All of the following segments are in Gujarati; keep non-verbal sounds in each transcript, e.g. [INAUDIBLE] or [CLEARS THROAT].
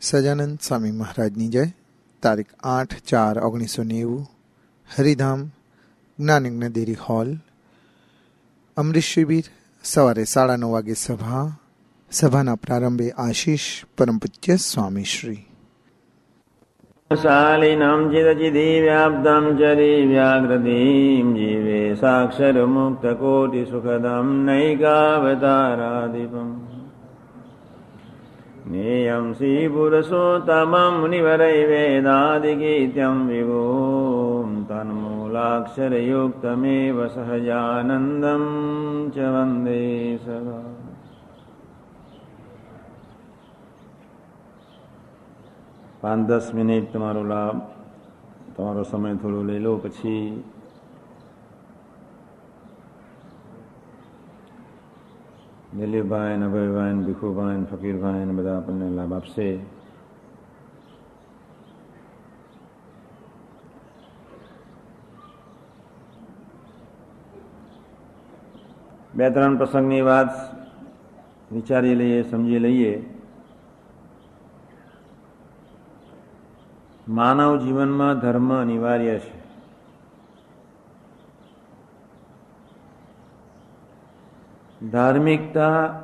સજાનંદ સ્વામી મહારાજની જય. તારીખ આઠ ચાર ઓગણીસો નેવું, હરિધામ, જ્ઞાનયજ્ઞ દેરી હોલ. અમૃત શિબિર, સવારે સાડા નવ વાગે સભા. સભાના પ્રારંભે આશીષ પરમ પૂજ્ય સ્વામીશ્રી. શાલિનમ ચરી ચદીવ્યાકૃતિમ જીવે સાક્ષરમુક્તકોટિસુખદમ નૈકાવતારાધિપम् ज्ञेयं श्रीपुरुषोत्तमं मुनिवरैवेदादिगीत्यं विभुं तन्मूलाक्षरयुक्तमेव सहजानन्दं च वन्दे सदा પાંચ દસ મિનિટ તમારો લાભ તમારો સમય થોડો લઈ લો પછી દિલીપભાઈ અભયભાઈ ભીખુભાઈ ફકીરભાઈ બધા આપણને લાભ આપશે બે ત્રણ પ્રસંગની વાત વિચારી લઈએ સમજી લઈએ માનવ જીવનમાં ધર્મ અનિવાર્ય છે ધાર્મિકતા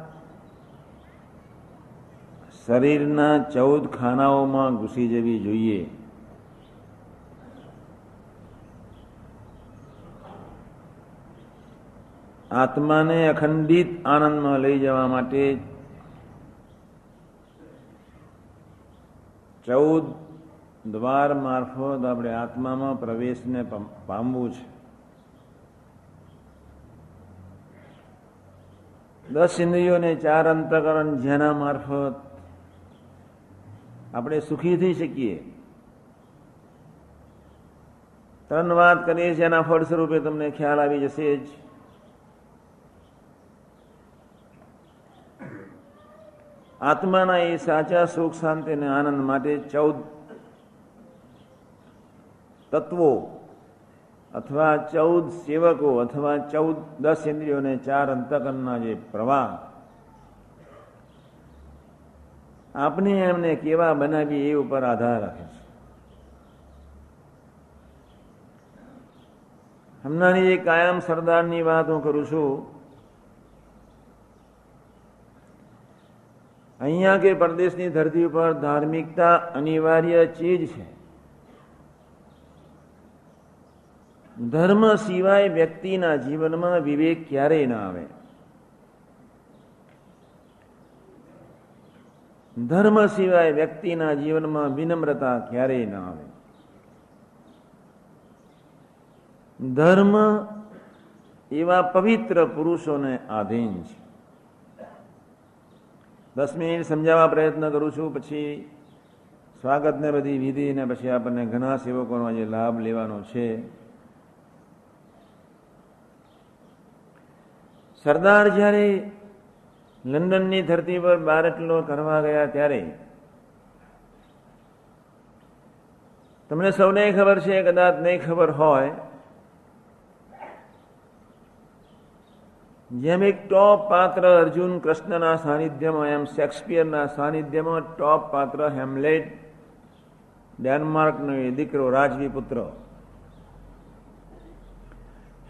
શરીરના ચૌદ ખાનાઓમાં ઘૂસી જવી જોઈએ. આત્માને અખંડિત આનંદમાં લઈ જવા માટે ચૌદ દ્વાર મારફત આપણે આત્મામાં પ્રવેશને પામવું છે. દસ ઇન્દ્રિયોને ચાર અંતકરણ જેના મારફત આપણે સુખી થઈ શકીએ. ત્રણ વાત કરીએ છીએ, એના ફળ સ્વરૂપે તમને ખ્યાલ આવી જશે જ. આત્માના એ સાચા સુખ, શાંતિ અને આનંદ માટે ચૌદ તત્વો અથવા ચૌદ સેવકો અથવા ચૌદ દસ ઇન્દ્રિયોને ચાર અંતકરના જે પ્રવાહ આપણે એમને કેવા બનાવી એ ઉપર આધાર રાખે છે. હમણાંની જે કાયમ સરદારની વાત હું કરું છું, અહીંયા કે પરદેશની ધરતી ઉપર ધાર્મિકતા અનિવાર્ય ચીજ છે. ધર્મ સિવાય વ્યક્તિના જીવનમાં વિવેક ક્યારેય ના આવે. ધર્મ સિવાય વ્યક્તિના જીવનમાં વિનમ્રતા ક્યારેય ના આવે. ધર્મ એવા પવિત્ર પુરુષોને આધીન છે. દસ મિનિટ સમજાવવા પ્રયત્ન કરું છું, પછી સ્વાગતને બધી વિધિ ને પછી આપણને ઘણા સેવકોનો જે લાભ લેવાનો છે. સરદાર જ્યારે લંડનની ધરતી પર બારટલો કરવા ગયા ત્યારે તમને સૌને ખબર છે, કદાચ નહીં ખબર હોય, જેમ એક ટોપ પાત્ર અર્જુન કૃષ્ણના સાનિધ્યમાં, એમ શેક્સપિયરના સાનિધ્યમાં ટોપ પાત્ર હેમલેટ, ડેનમાર્કનો એ દીકરો રાજવી પુત્ર.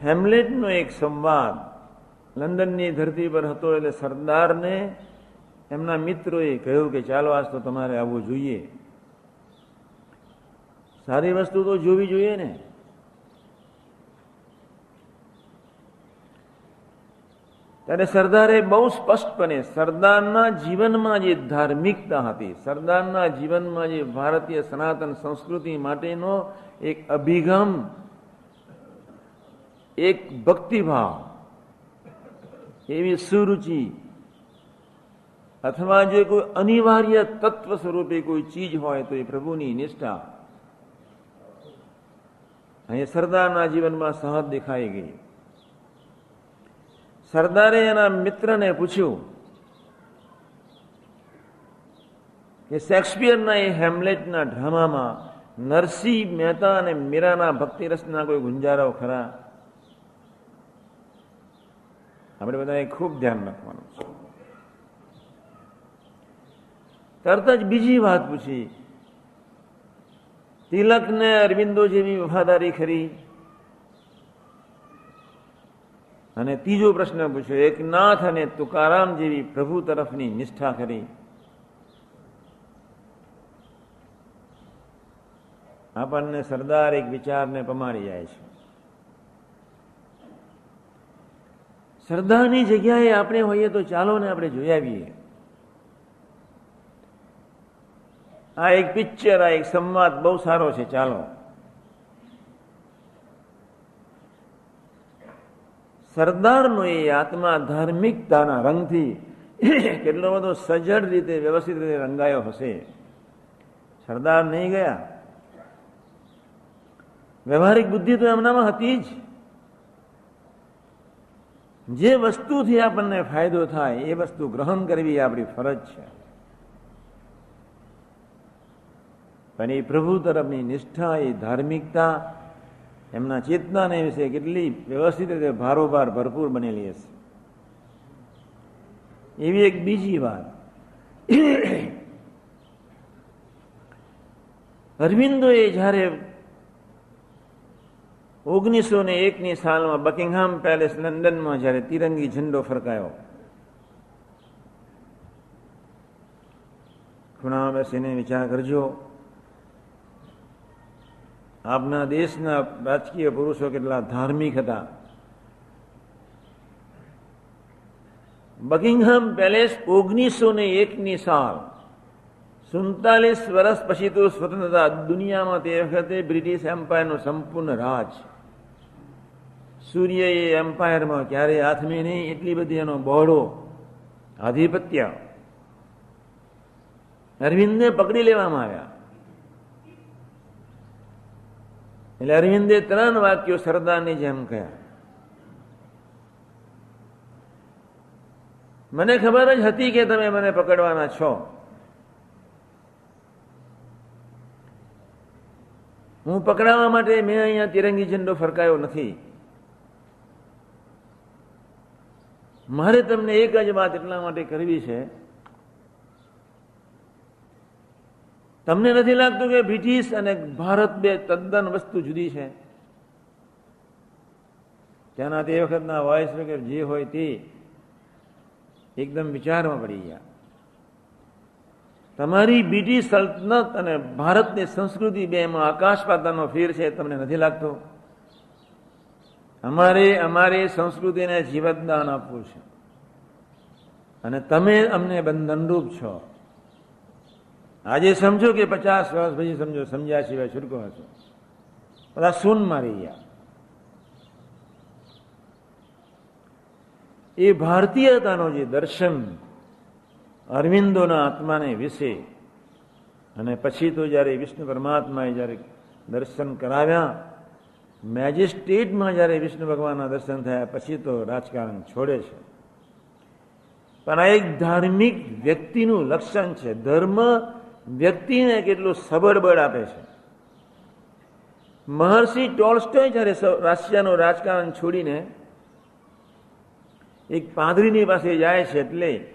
હેમલેટનો એક સંવાદ લંડનની ધરતી પર હતો એટલે સરદારને એમના મિત્રોએ કહ્યું કે ચાલો આજ તો તમારે આવવું જોઈએ. સારી વસ્તુ તો જોવી જોઈએ ને. ત્યારે સરદારે બહુ સ્પષ્ટપણે સરદારના જીવનમાં જે ધાર્મિકતા હતી, સરદારના જીવનમાં જે ભારતીય સનાતન સંસ્કૃતિ માટેનો એક અભિગમ, એક ભક્તિભાવ એવી સુરુચિ. અથવા જો કોઈ અનિવાર્ય તત્વ સ્વરૂપે કોઈ ચીજ હોય તો એ પ્રભુની નિષ્ઠા. અહીં સરદારના જીવનમાં સહજ દેખાઈ ગઈ. સરદારે એના મિત્રને પૂછ્યું કે શેક્સપિયરના એ હેમલેટના ડ્રામામાં નરસિંહ મહેતા અને મીરાના ભક્તિરસના કોઈ ગુંજારાઓ ખરા? આપણે બધાએ ખૂબ ધ્યાન રાખવાનું છે. તરત જ બીજી વાત પૂછી. તિલકને અરવિંદો જેવી વફાદારી ખરી? અને ત્રીજો પ્રશ્ન પૂછ્યો, એકનાથ અને તુકારામ જેવી પ્રભુ તરફની નિષ્ઠા કરી આપણને સરદાર એક વિચારને પમાડી જાય છે. સરદારની જગ્યાએ આપણે હોઈએ તો ચાલો ને આપણે જોઈ આવીએ. આ એક પિક્ચર આ એક સંવાદ બહુ સારો છે, ચાલો. સરદારનો એ આત્મા ધાર્મિકતાના રંગથી [CLEARS THROAT] કેટલો બધો સજડ રીતે વ્યવસ્થિત રીતે રંગાયો હશે. સરદાર નહીં ગયા. વ્યવહારિક બુદ્ધિ તો એમનામાં હતી જ. જે વસ્તુથી આપણને ફાયદો થાય, એ વસ્તુ ગ્રહણ કરવી આપણી ફરજ છે. પણ એ પ્રભુ તરફની નિષ્ઠા એ ધાર્મિકતા, એમના ચેતનાને વિશે કેટલી વ્યવસ્થિત રીતે ભારોભાર ભરપૂર બનેલી હશે. એવી એક બીજી વાત. અરવિંદોએ જ્યારે ઓગણીસો ને એકની સાલમાં બકિંગહામ પેલેસ લંડનમાં જ્યારે તિરંગી ઝંડો ફરકાયો. ખૂણા બેસીને વિચાર કરજો. આપના દેશના રાજકીય પુરુષો કેટલા ધાર્મિક હતા. બકિંગહામ પેલેસ ઓગણીસો ને એકની સાલ. સુડતાલીસ વર્ષ પછી તો સ્વતંત્રતા દુનિયામાં તે વખતે બ્રિટિશ એમ્પાયરનું સંપૂર્ણ રાજ. સૂર્ય એ એમ્પાયરમાં ક્યારેય હાથમી નહીં, એટલી બધી એનો બહોળો આધિપત્ય. અરવિંદને પકડી લેવામાં આવ્યા. એટલે અરવિંદે ત્રણ વાક્યો સરદારની જેમ કહ્યા. મને ખબર જ હતી કે તમે મને પકડવાના છો. હું પકડાવા માટે મેં અહીંયા તિરંગી ઝંડો ફરકાયો નથી. મારે તમને એક જ વાત એટલા માટે કરવી છે. તમને નથી લાગતું કે બ્રિટિશ અને ભારત બે તદ્દન વસ્તુ જુદી છે? ત્યાંના તે વખતના વોઇસ વગેરે જે હોય તે એકદમ વિચારમાં પડી ગયા. તમારી બ્રિટિશ સલ્તનત અને ભારતની સંસ્કૃતિ બે એમાં આકાશ પાતાનો ફેર છે તમને નથી લાગતો? અમારે, અમારી સંસ્કૃતિને જીવતદાન આપવું છે. અને તમે અમને બંધનરૂપ છો. આજે સમજો કે પચાસ વર્ષ પછી સમજો, સમજ્યા સિવાય છૂટકો હશો. બધા સૂન મારી ગયા. એ ભારતીયતાનો જે દર્શન અરવિંદોના આત્માને વિશે, અને પછી તો જ્યારે વિષ્ણુ પરમાત્માએ જ્યારે દર્શન કરાવ્યા મેજિસ્ટ્રેટમાં જ્યારે વિષ્ણુ ભગવાનના દર્શન થયા, પછી તો રાજકારણ છોડે છે. પણ આ એક ધાર્મિક વ્યક્તિનું લક્ષણ છે. ધર્મ વ્યક્તિને કેટલું સબળ બળ આપે છે. મહર્ષિ ટોલ્સ્ટોય જ્યારે રાશિયાનું રાજકારણ છોડીને એક પાદરીની પાસે જાય છે એટલે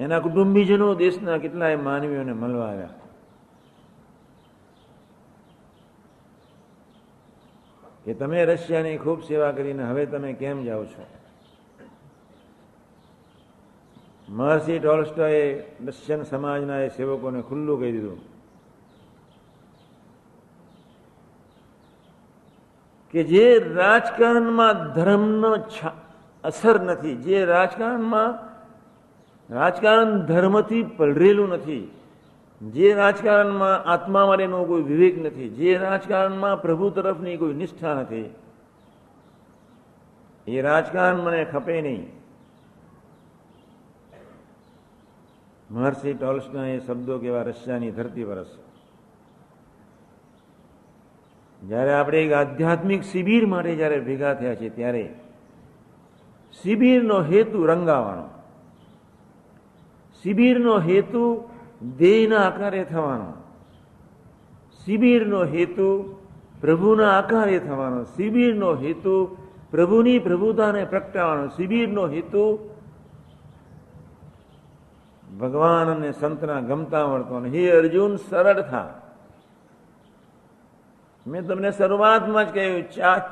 એના કુટુંબીજનો દેશના કેટલાય માનવીઓને મળવા આવ્યા. કે તમે રશિયાની ખૂબ સેવા કરીને હવે તમે કેમ જાઓ છો? મહર્ષિ ટોલસ્ટોએ રશિયન સમાજના એ સેવકોને ખુલ્લું કહી દીધું કે જે રાજકારણમાં ધર્મનો અસર નથી, જે રાજકારણમાં રાજકારણ ધર્મથી પલરેલું નથી જે રાજકારણમાં આત્મા માટેનો કોઈ વિવેક નથી, જે રાજકારણમાં પ્રભુ તરફની કોઈ નિષ્ઠા નથી, એ રાજકારણ મને ખપે નહીં. મહર્ષિ ટોલ્સના એ શબ્દો કેવા રશિયાની ધરતી વરસ જ્યારે આપણે એક આધ્યાત્મિક શિબિર માટે જ્યારે ભેગા થયા છે ત્યારે શિબિરનો હેતુ રંગાવાનો શિબિરનો હેતુ દેહના આકારે થવાનો. શિબિરનો હેતુ પ્રભુના આકારે થવાનો. શિબિરનો હેતુ પ્રભુની પ્રભુતાને પ્રગટાવવાનો. શિબિરનો હેતુ ભગવાન અને સંતના ગમતા મળતો હે અર્જુન, સરળ થા. મેં તમને શરૂઆતમાં જ કહ્યું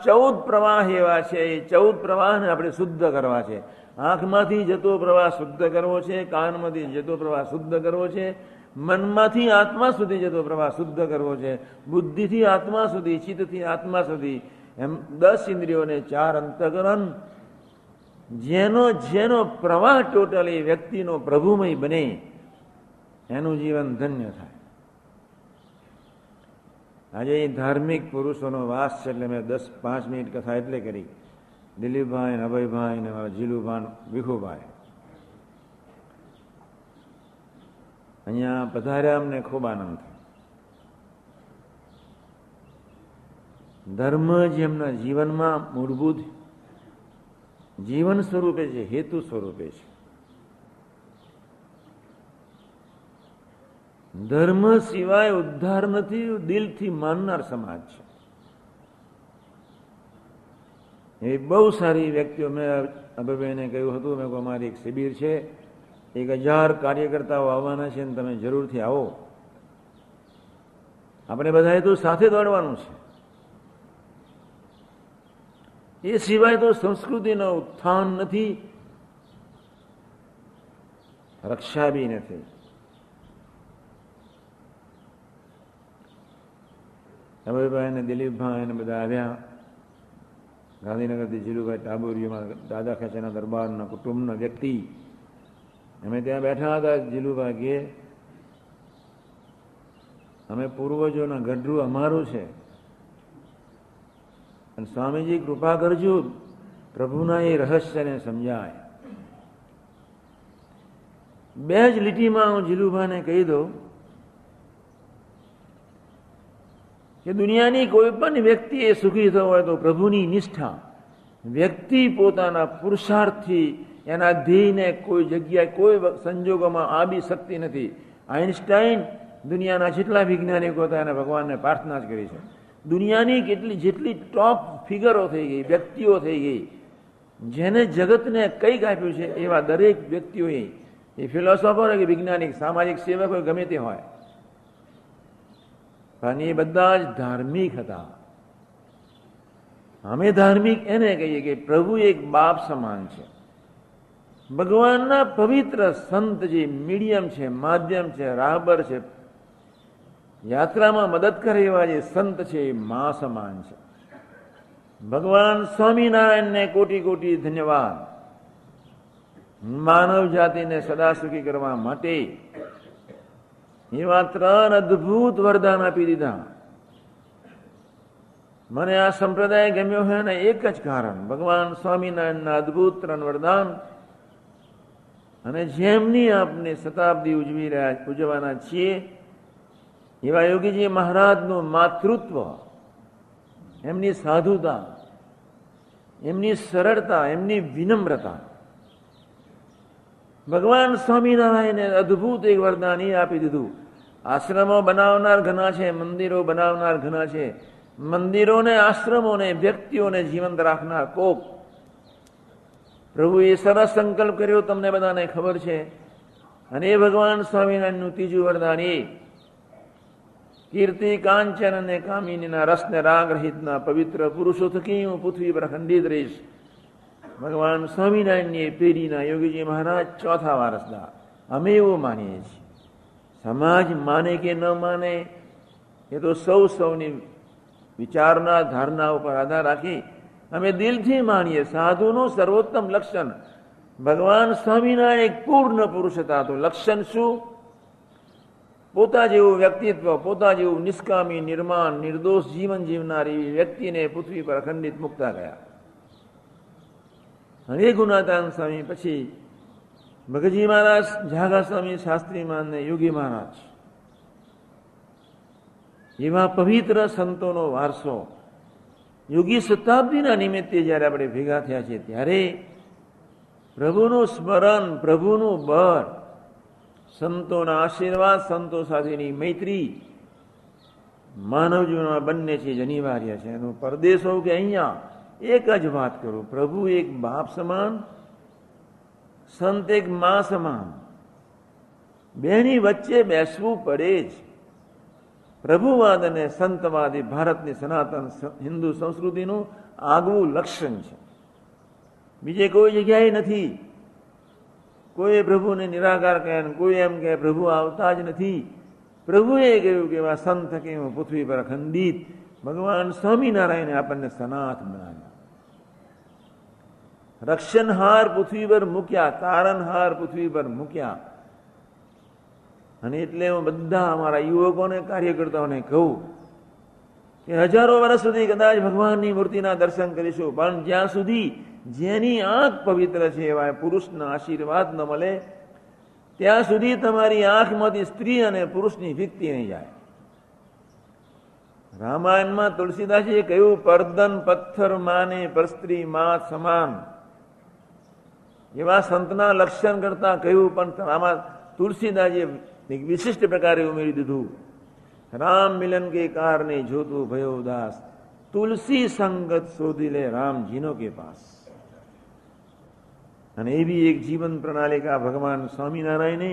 ચૌદ પ્રવાહ એવા છે, એ ચૌદ પ્રવાહને આપણે શુદ્ધ કરવા છે. આંખમાંથી જતો પ્રવાહ શુદ્ધ કરવો છે, કાનમાંથી જતો પ્રવાહ શુદ્ધ કરવો છે, મનમાંથી આત્મા સુધી જતો પ્રવાહ શુદ્ધ કરવો છે, બુદ્ધિથી આત્મા સુધી, ચિત્તથી આત્મા સુધી, એમ દસ ઇન્દ્રિયોને ચાર અંતકરણ, જેનો જેનો પ્રવાહ ટોટલી વ્યક્તિનો પ્રભુમય બને, એનું જીવન ધન્ય થાય. આજે ધાર્મિક પુરુષોનો વાસ છે, એટલે મેં દસ પાંચ મિનિટ કથા એટલે કરી. દિલીપભાઈ ને અભયભાઈ ને જીલુભાઈ વિખુભાઈ. અહીંયા પધાર્યા અમને ખૂબ આનંદ થયો. ધર્મ જે એમના જીવનમાં મૂળભૂત જીવન સ્વરૂપે છે, હેતુ સ્વરૂપે છે. ધર્મ સિવાય ઉદ્ધાર નથી, દિલથી માનનાર સમાજ છે. એ બહુ સારી વ્યક્તિઓ મેં અભયભાઈને કહ્યું હતું, મેં અમારી એક શિબિર છે. એક હજાર કાર્યકર્તાઓ આવવાના છે અને તમે જરૂરથી આવો. આપણે બધાએ તો સાથે દોડવાનું છે. એ સિવાય તો સંસ્કૃતિનો ઉત્થાન નથી. રક્ષા બી નથી. અભયભાઈ અને દિલીપભાઈ અને બધા આવ્યા. ગાંધીનગરથી જીલુભાઈ ટાબુરીમાં દાદા ખેંચાના દરબારના કુટુંબના વ્યક્તિ. અમે ત્યાં બેઠા હતા જીલુભાઈ કે, અમે પૂર્વજોના ગઢરું અમારું છે. અને સ્વામીજી કૃપા કરજો, પ્રભુના એ રહસ્યને સમજાય. બે જ લીટીમાં હું જીલુભાઈને કહી દઉં કે દુનિયાની કોઈ પણ વ્યક્તિએ સુખી થવું હોય તો પ્રભુની નિષ્ઠા, વ્યક્તિ પોતાના પુરુષાર્થથી એના ધ્યેયને કોઈ જગ્યાએ, કોઈ સંજોગોમાં આવી શકતી નથી. આઇન્સ્ટાઈન દુનિયાના જેટલા વૈજ્ઞાનિકો હતા, એને ભગવાનને પ્રાર્થના જ કરી છે. દુનિયાની કેટલી, જેટલી ટોપ ફિગરો થઈ ગઈ, વ્યક્તિઓ થઈ ગઈ, જેને જગતને કંઈક આપ્યું છે એવા દરેક વ્યક્તિઓએ, એ ફિલોસોફર કે વૈજ્ઞાનિક, સામાજિક સેવક હોય ગમે તે હોય પણ એ બધા જ ધાર્મિક હતા. અમે ધાર્મિક એને કહીએ કે પ્રભુ એક બાપ સમાન છે. ભગવાનના પવિત્ર સંત જે મીડિયમ છે, માધ્યમ છે, રાહબર છે, યાત્રામાં મદદ કરે એવા જે સંત છે, એ મા સમાન છે. ભગવાન સ્વામિનારાયણને કોટી કોટી ધન્યવાદ. માનવ જાતિને સદા સુખી કરવા માટે એવા ત્રણ અદભુત વરદાન આપી દીધા. મને આ સંપ્રદાય ગમ્યો હોય ને એક જ કારણ. ભગવાન સ્વામિનારાયણના અદભુત ત્રણ વરદાન અને જેમની આપને શતાબ્દી ઉજવી રહ્યા, ઉજવવાના છીએ, એવા યોગીજી મહારાજનું માતૃત્વ, એમની સાધુતા, એમની સરળતા, એમની વિનમ્રતા ભગવાન સ્વામિનારાયણે અદભુત એક વરદાન આપી દીધું. આશ્રમો બનાવનાર ઘણા છે, મંદિરો બનાવનાર ઘણા છે. મંદિરોને, આશ્રમોને, વ્યક્તિઓને જીવંત રાખનાર કોક. પ્રભુએ સરસ સંકલ્પ કર્યો, તમને બધાને ખબર છે. અને એ ભગવાન સ્વામિનારાયણનું ત્રીજું વરદાન એ. કીર્તિ, કાંચન અને કામિનીના રસને રાગ રહિતના પવિત્ર પુરુષો થકી હું પૃથ્વી પર ખંડિત રહીશ. ભગવાન સ્વામિનારાયણની પેઢીના યોગીજી મહારાજ ચોથા વારસદાર અમે એવું માનીએ છીએ. સમાજ માને કે ન માને એ તો સૌ સૌની વિચારના ધારણા ઉપર આધાર રાખી અમે દિલથી માનીએ સાધુનું સર્વોત્તમ લક્ષણ. ભગવાન સ્વામિનારાયણ એક પૂર્ણ પુરુષ હતા તો લક્ષણ શું? પોતા જેવું વ્યક્તિત્વ, પોતા જેવું નિષ્કામી, નિર્માણ, નિર્દોષ જીવન જીવનારી વ્યક્તિને પૃથ્વી પર અખંડિત મુકતા ગયા. અને ગુનાતાન સ્વામી, પછી મગજી મહારાજ જાગા સ્વામી, શાસ્ત્રી મહારાજ યોગી મહારાજ. એવા પવિત્ર સંતોનો વારસો. યોગી શતાબ્દીના નિમિત્તે જ્યારે આપણે ભેગા થયા છીએ ત્યારે પ્રભુનું સ્મરણ, પ્રભુનું બળ, સંતોના આશીર્વાદ, સંતો સાથેની મૈત્રી માનવ જીવનમાં બંને ચીજ અનિવાર્ય છે. એનું પરદેશ હોવું કે અહીંયા એક જ વાત કરું. પ્રભુ એક બાપ સમાન, સંત એક મા સમાન. બેની વચ્ચે બેસવું પડે જ. પ્રભુવાદ અને સંતવાદ એ ભારતની સનાતન હિન્દુ સંસ્કૃતિનું આગવું લક્ષણ છે. બીજે કોઈ જગ્યાએ નથી. કોઈ પ્રભુને નિરાકાર કહે કોઈ એમ કહે, પ્રભુ આવતા જ નથી. પ્રભુએ કહ્યું કે એવા સંત કે પૃથ્વી પર ખંડિત ભગવાન સ્વામિનારાયણે આપણને સનાથ બનાવ્યા. રક્ષણહાર પૃથ્વી પર મૂક્યા, તારણહાર પૃથ્વી પર મૂક્યા. અને એટલે હું બધા અમારા યુવકોને, કાર્યકર્તાઓને કહું કે હજારો વર્ષ સુધી કદાચ ભગવાનની મૂર્તિના દર્શન કરીશું, પણ જ્યાં સુધી જેની આંખ પવિત્ર છે એવા પુરુષના આશીર્વાદ ન મળે, ત્યાં સુધી તમારી આંખમાંથી સ્ત્રી અને પુરુષની ભીક્તિ નહીં જાય. રામાયણમાં તુલસીદાસે કહ્યું, પરદન પથ્થર માને પરસ્ત્રી માં સમાન. એવા સંતના લક્ષણ કરતા કહ્યું, પણ આમાં તુલસીદાસે એક વિશિષ્ટ પ્રકારે ઉમેરી દીધું. રામ મિલન કે કારણે જોતું ભયો ઉદાસ, તુલસી સંગત શોધી લે રામજીનો કે પાસ. અને એવી એક જીવન પ્રણાલિકા ભગવાન સ્વામિનારાયણે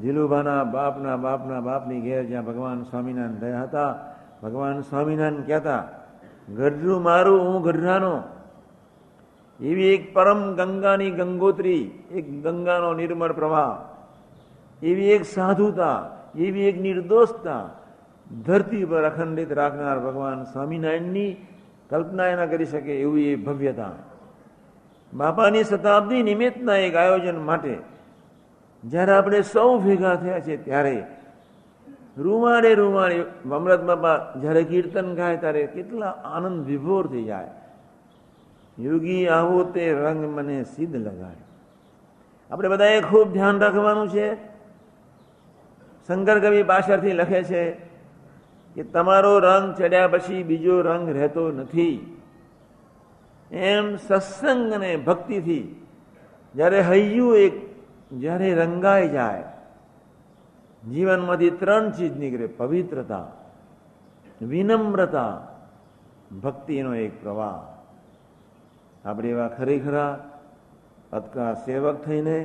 દિલુભાના બાપના બાપના બાપની ઘેર જ્યાં ભગવાન સ્વામિનારાયણ રહ્યા હતા, ભગવાન સ્વામિનારાયણ કહેતા ગઢરું મારું, હું ગઢરાનો એવી એક પરમ ગંગાની ગંગોત્રી, એક ગંગાનો નિર્મળ પ્રવાહ, એવી એક સાધુતા, એવી એક નિર્દોષતા, ધરતી પર અખંડિત રાખનાર ભગવાન સ્વામિનારાયણની કલ્પના એના કરી શકે એવી એ ભવ્યતા. બાપાની શતાબ્દી નિમિત્તના એક આયોજન માટે જ્યારે આપણે સૌ ભેગા થયા છે ત્યારે રૂમાડે રૂમાડે અમૃત બાપા જ્યારે કીર્તન ગાય ત્યારે કેટલા આનંદ વિભોર થઈ જાય. યોગી આવો તે રંગ મને સિદ્ધ લગાય આપણે બધાએ ખૂબ ધ્યાન રાખવાનું છે. શંકર કવિ પાછળથી લખે છે કે તમારો રંગ ચડ્યા પછી બીજો રંગ રહેતો નથી. એમ સત્સંગ અને ભક્તિથી જ્યારે હૈયું એક જ્યારે રંગાઈ જાય, જીવનમાંથી ત્રણ ચીજ નીકળે, પવિત્રતા, વિનમ્રતા, ભક્તિનો એક પ્રવાહ. આપણે એવા ખરેખરા સેવક થઈને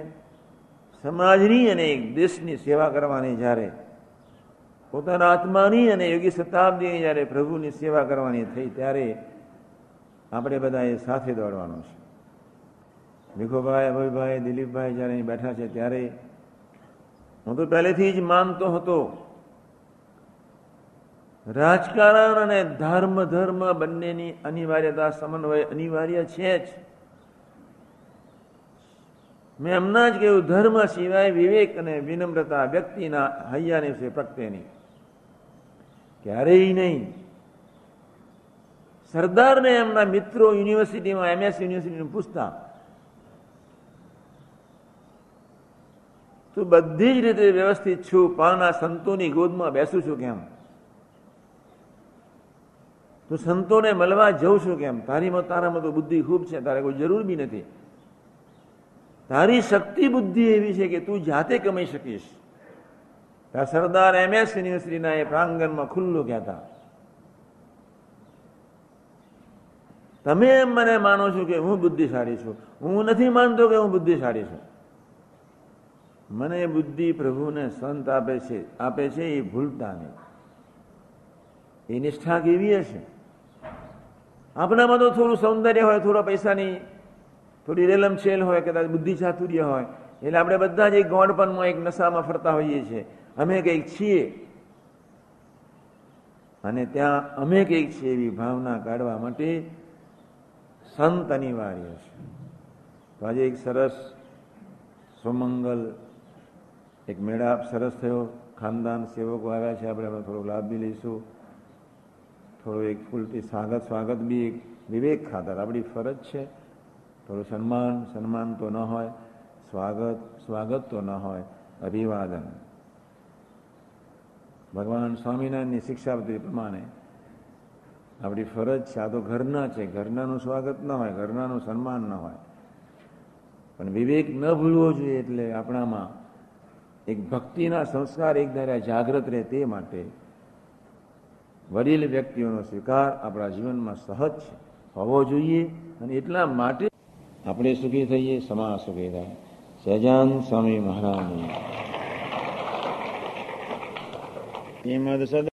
સમાજની અને દેશની સેવા કરવાની જ્યારે, પોતાના આત્માની અને યોગી શતાબ્દીની જ્યારે પ્રભુની સેવા કરવાની થઈ, ત્યારે આપણે બધા એ સાથે દોડવાનું છે. ભીખુભાઈ, અભયભાઈ, દિલીપભાઈ જ્યારે બેઠા છે, ત્યારે હું તો પહેલેથી જ માનતો હતો રાજકારણ અને ધર્મ ધર્મ બંનેની અનિવાર્યતા, સમન્વય અનિવાર્ય છે જ. મેં હમણાં જ કહ્યું, ધર્મ સિવાય વિવેક અને વિનમ્રતા વ્યક્તિના હૈયાને છે પ્રત્યેની ક્યારેય નહીં. સરદારને એમના મિત્રો યુનિવર્સિટીમાં એમએસ યુનિવર્સિટીને પૂછતા, તું બધી જ રીતે વ્યવસ્થિત છું પણ આ સંતોની ગોદમાં બેસું છું કેમ? તું સંતોને મળવા જઉં છું કેમ? તારીમાં તારામાં તો બુદ્ધિ ખૂબ છે, તારે કોઈ જરૂર બી નથી. તારી શક્તિ બુદ્ધિ એવી છે કે તું જાતે કમાઈ શકીશ. સરદાર એમએસ યુનિવર્સિટીના એ પ્રાંગણમાં ખુલ્લું કહેતા તમે એમ મને માનો છો કે હું બુદ્ધિશાળી છું. હું નથી માનતો કે હું બુદ્ધિશાળી છું. મને બુદ્ધિ પ્રભુને સંત આપે છે આપે છે એ ભૂલતા નહીં. એ નિષ્ઠા કેવી હશે? આપણામાં તો થોડું સૌંદર્ય હોય, થોડા પૈસાની થોડી રેલમ છેલ હોય, કદાચ બુદ્ધિ ચાતુર્ય હોય, એટલે આપણે બધા જ એક ગોંડપણમાં, એક નશામાં ફરતા હોઈએ છીએ. અમે કંઈક છીએ. અને ત્યાં અમે કંઈક છીએ એવી ભાવના કાઢવા માટે સંત અનિવાર્ય છે. તો આજે એક સરસ સુમંગલ, એક મેળાપ સરસ થયો. ખાનદાન સેવકો આવ્યા છે, આપણે થોડો લાભ બી લઈશું. થોડો એક ફૂલથી સ્વાગત સ્વાગત બી એક વિવેક ખાતર. આપણી ફરજ છે. થોડું સન્માન સન્માન તો ન હોય. સ્વાગત સ્વાગત તો ન હોય. અભિવાદન. ભગવાન સ્વામિનારાયણની શિક્ષાપતિ પ્રમાણે આપણી ફરજ છે. આ તો ઘરના છે. ઘરનાનું સ્વાગત ન હોય, ઘરનાનું સન્માન ન હોય. પણ વિવેક ન ભૂલવો જોઈએ એટલે આપણામાં એક ભક્તિના સંસ્કાર એક ધારા જાગૃત રહે તે માટે વડીલ વ્યક્તિઓનો સ્વીકાર આપણા જીવનમાં સહજ છે. હોવો જોઈએ અને એટલા માટે આપણે સુખી થઈએ, સમાજ સુખી થાય. સહજાન સ્વામી મહારાજ શ્રીમદ સદ